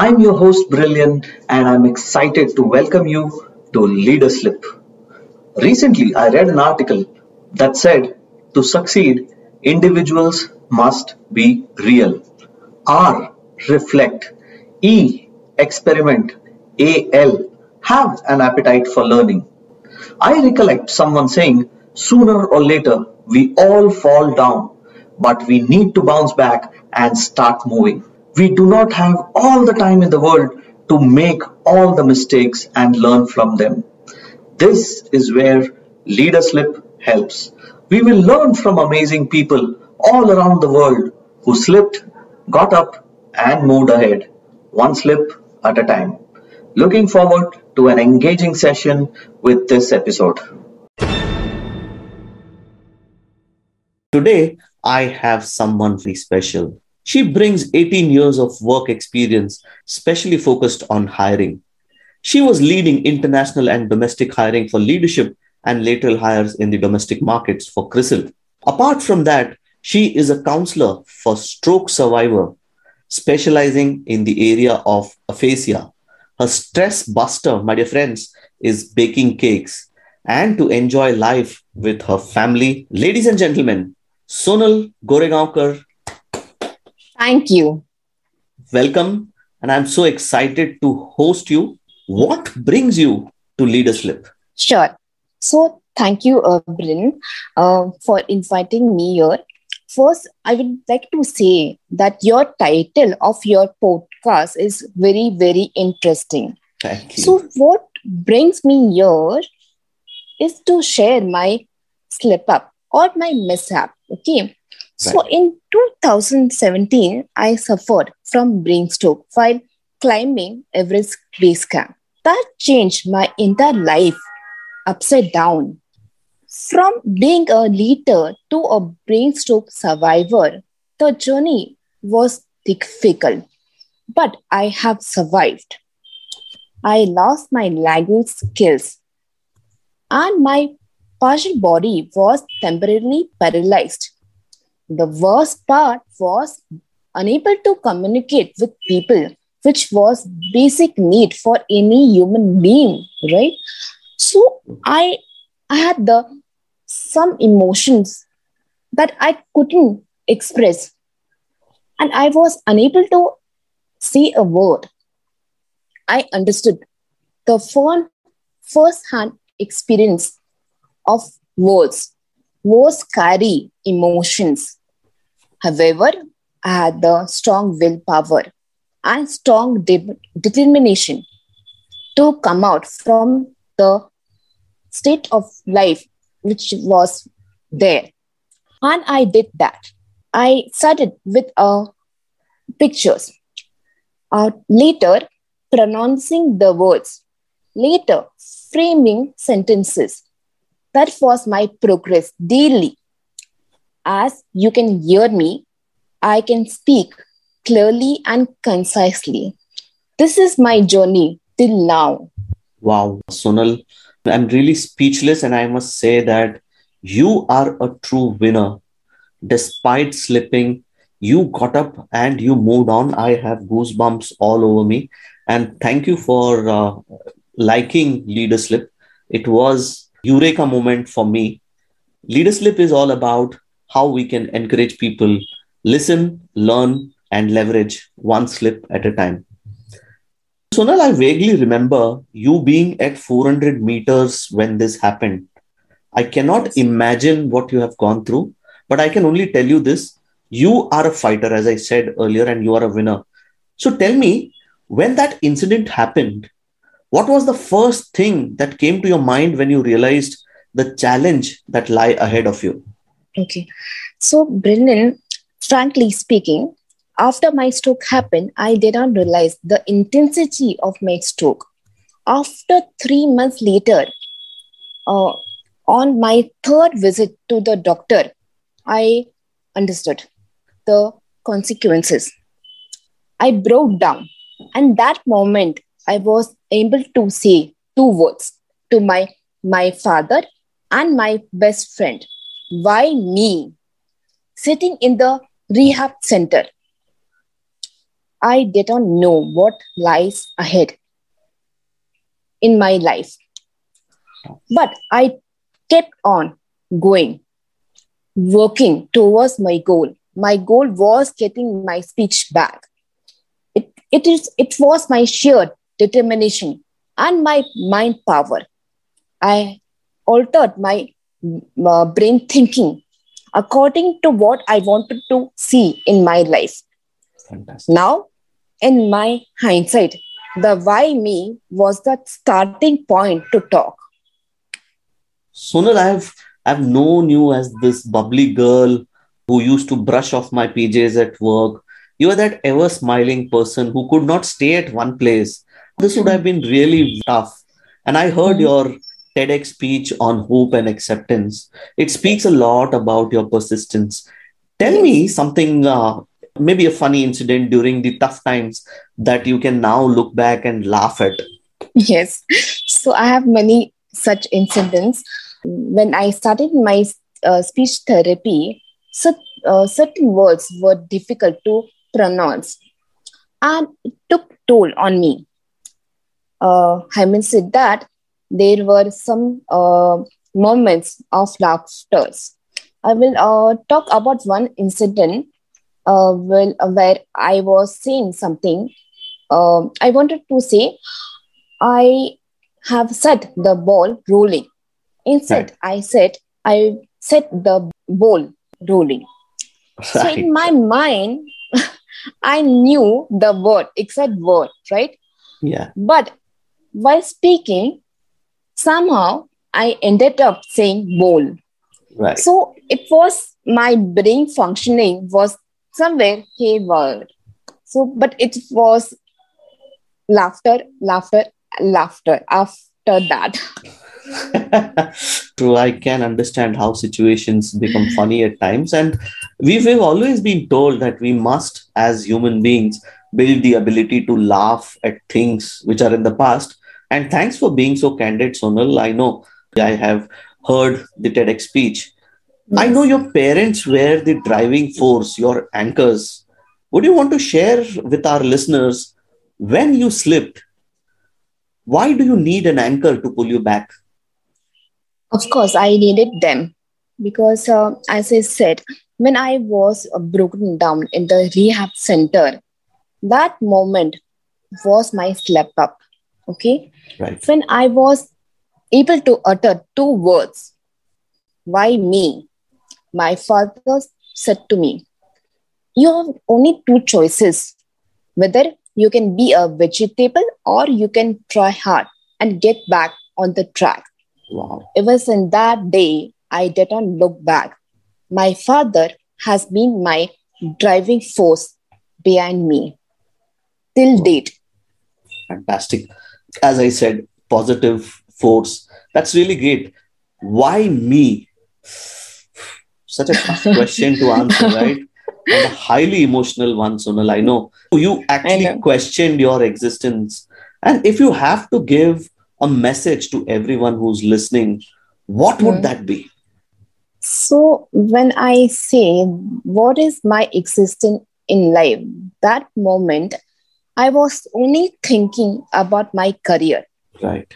I'm your host, Brilliant, and I'm excited to welcome you to Leaderslip. Recently, I read an article that said to succeed, individuals must be real. R, reflect. E, experiment. A, L, have an appetite for learning. I recollect someone saying, sooner or later, we all fall down, but we need to bounce back and start moving. We do not have all the time in the world to make all the mistakes and learn from them. This is where Leaderslip helps. We will learn from amazing people all around the world who slipped, got up, and moved ahead, one slip at a time. Looking forward to an engaging session with this episode. Today, I have someone very special. She brings 18 years of work experience, specially focused on hiring. She was leading international and domestic hiring for leadership and lateral hires in the domestic markets for CRISIL. Apart from that, she is a counselor for stroke survivor, specializing in the area of aphasia. Her stress buster, my dear friends, is baking cakes and to enjoy life with her family. Ladies and gentlemen, Sonal Goregaonkar. Thank you. Welcome. And I'm so excited to host you. What brings you to Leaderslip? Sure. So, thank you, uh, Bryn, uh, for inviting me here. First, I would like to say that your title of your podcast is very, very interesting. Thank you. So, what brings me here is to share my slip up or my mishap. Okay. So, in 2017, I suffered from brain stroke while climbing Everest base camp. That changed my entire life upside down. From being a leader to a brain stroke survivor, the journey was difficult, but I have survived. I lost my language skills, and my partial body was temporarily paralyzed. The worst part was unable to communicate with people, which was basic need for any human being, right? So I I had the some emotions that I couldn't express, and I was unable to say a word. I understood the first-hand experience of words. Words carry emotions. However, I had the strong willpower and strong de- determination to come out from the state of life which was there. And I did that. I started with uh, pictures. Uh, later, pronouncing the words. Later, framing sentences. That was my progress daily. As you can hear me, I can speak clearly and concisely. This is my journey till now. Wow, Sonal, I'm really speechless, and I must say that you are a true winner. Despite slipping, you got up and you moved on. I have goosebumps all over me. And thank you for uh, liking Leaderslip. It was eureka moment for me. Leaderslip is all about how we can encourage people listen, learn, and leverage one slip at a time. Sonal, I vaguely remember you being at 400 meters when this happened. I cannot imagine what you have gone through, but I can only tell you this. You are a fighter, as I said earlier, and you are a winner. So tell me, when that incident happened, what was the first thing that came to your mind when you realized the challenge that lie ahead of you? Okay. So, Brendan, frankly speaking, after my stroke happened, I did not realize the intensity of my stroke. After three months later, uh, on my third visit to the doctor, I understood the consequences. I broke down. And that moment, I was able to say two words to my, my father and my best friend. Why me? Sitting in the rehab center I didn't know what lies ahead in my life. But I kept on going, working towards my goal. My goal was getting my speech back. It, it, is, it was my sheer determination and my mind power. I altered my uh, brain thinking according to what I wanted to see in my life. Fantastic. Now, in my hindsight, the why me was the starting point to talk. Sonal, I've I've known you as this bubbly girl who used to brush off my PJs at work. You are that ever smiling person who could not stay at one place. This would have been really tough. And I heard Mhm. your TEDx speech on hope and acceptance. It speaks a lot about your persistence. Tell me something, uh, maybe a funny incident during the tough times that you can now look back and laugh at. Yes. So I have many such incidents. When I started my uh, speech therapy, so, uh, certain words were difficult to pronounce and it took toll on me. Uh, Hyman said that there were some uh, moments of laughter. I will uh, talk about one incident uh, well, where I was saying something. Um I wanted to say, I have set the ball rolling. Instead, I said, I set the ball rolling. So in my mind, I knew the word, exact word, right? Yeah. But while speaking, somehow I ended up saying bowl. Right. So it was my brain functioning was somewhere haywire. So, but it was laughter, laughter, laughter after that. True, I can understand how situations become funny at times. And we've, we've always been told that we must, as human beings, build the ability to laugh at things which are in the past. And thanks for being so candid, Sonal. I know I have heard the TEDx speech. I know your parents were the driving force, your anchors. Would you want to share with our listeners when you slipped? Why do you need an anchor to pull you back? Of course, I needed them because, uh, as I said, when I was uh, broken down in the rehab center, that moment was my slap up. Okay. Right. When I was able to utter two words, why me? My father said to me, You have only two choices whether you can be a vegetable or you can try hard and get back on the track. Wow. It was in that day I did not look back. My father has been my driving force behind me till date. Fantastic. As I said, positive force. That's really great. Why me? Such a tough question to answer, right? And a highly emotional one, Sonal. I know. You actually know. questioned your existence. And if you have to give a message to everyone who's listening, what would Hmm. that be? So, when I say what is my existence in life, that moment I was only thinking about my career. Right.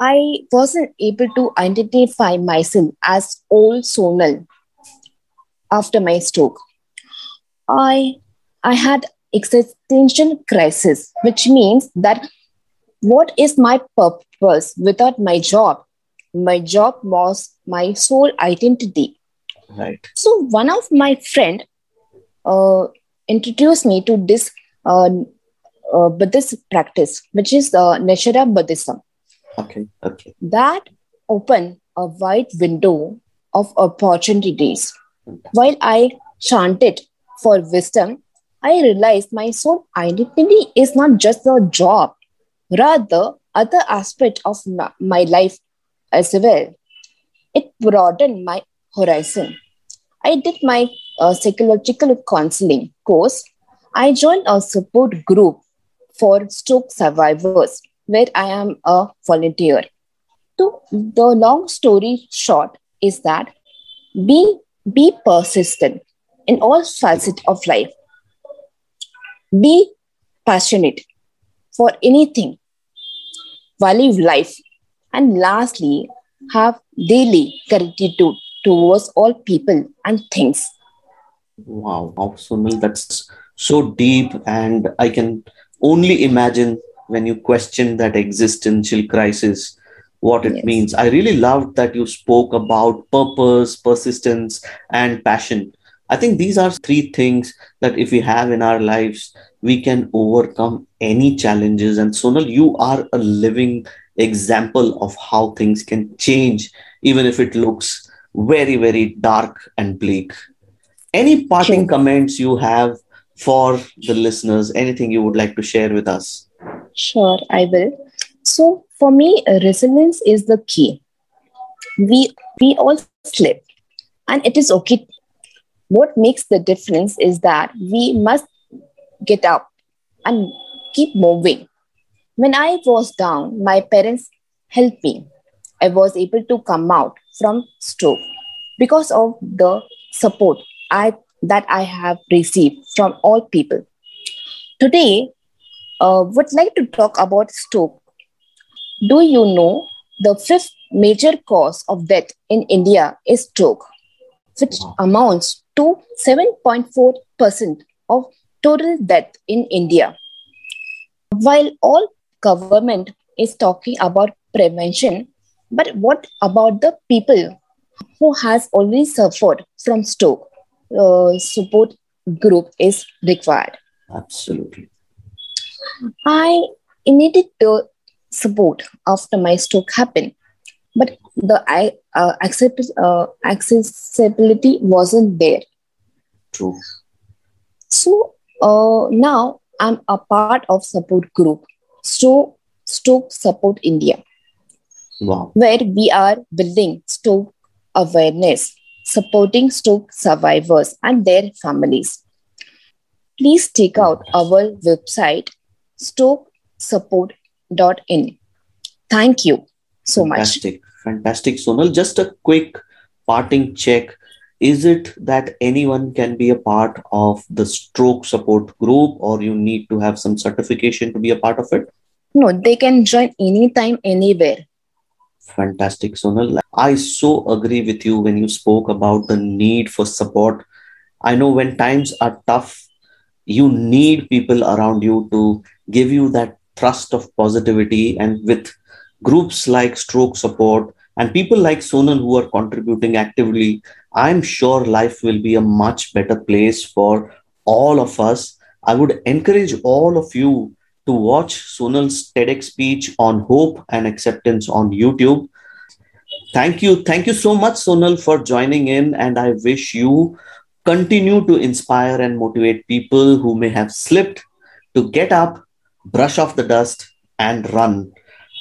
I wasn't able to identify myself as old Sonal after my stroke. I I had existential crisis, which means that what is my purpose without my job? My job was my sole identity. Right. So one of my friend uh, introduced me to this Buddhist practice, which is uh, Nichiren Buddhism Okay. Okay. that opened a wide window of opportunities. While I chanted for wisdom, I realized my sole identity is not just a job, rather other aspect of my life as well. It broadened my horizon. I did my uh, psychological counseling course. I joined a support group for stroke survivors where I am a volunteer. So the long story short is that be be persistent in all facets of life. Be passionate for anything. Value life. And lastly, have daily gratitude towards all people and things. Wow, wow, Sunil, that's so deep, and I can only imagine when you question that existential crisis what it yes. means. I really loved that you spoke about purpose, persistence, and passion. I think these are three things that if we have in our lives, we can overcome any challenges. And Sonal, you are a living example of how things can change, even if it looks very, very dark and bleak. Any parting sure. comments you have for the listeners? Anything you would like to share with us? Sure, I will. So, for me, uh, resilience is the key. We we all slip, and it is okay. What makes the difference is that we must get up and keep moving. When I was down, my parents helped me. I was able to come out from stroke because of the support I that I have received from all people. Today, uh, would like to talk about stroke. Do you know the fifth major cause of death in India is stroke, which amounts to 7.4% of total death in India. While all government is talking about prevention, but what about the people who has already suffered from stroke? Uh, support group is required. Absolutely. I needed the support after my stroke happened, but the uh, accept, uh, accessibility wasn't there. True. So uh, now I'm a part of support group, Stroke, Stroke Support India, wow. where we are building stroke awareness, supporting stroke survivors and their families. Please check out our website strokesupport.in. Thank you so Fantastic. much. Fantastic, fantastic, Sonal. Just a quick parting check. Is it that anyone can be a part of the stroke support group, or you need to have some certification to be a part of it? No, they can join anytime, anywhere. Fantastic, Sonal. I so agree with you when you spoke about the need for support. I know when times are tough, you need people around you to give you that thrust of positivity and with groups like stroke support and people like sonal who are contributing actively i'm sure life will be a much better place for all of us i would encourage all of you to watch sonal's tedx speech on hope and acceptance on youtube thank you thank you so much sonal for joining in and i wish you continue to inspire and motivate people who may have slipped to get up brush off the dust, and run.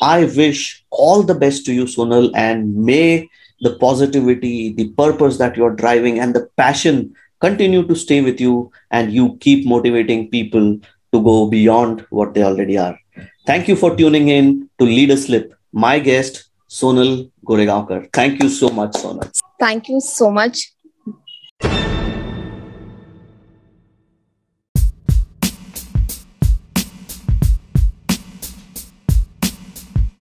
I wish all the best to you, Sonal, and may the positivity, the purpose that you're driving, and the passion continue to stay with you, and you keep motivating people to go beyond what they already are. Thank you for tuning in to Leaderslip. My guest, Sonal Goregaonkar. Thank you so much, Sonal. Thank you so much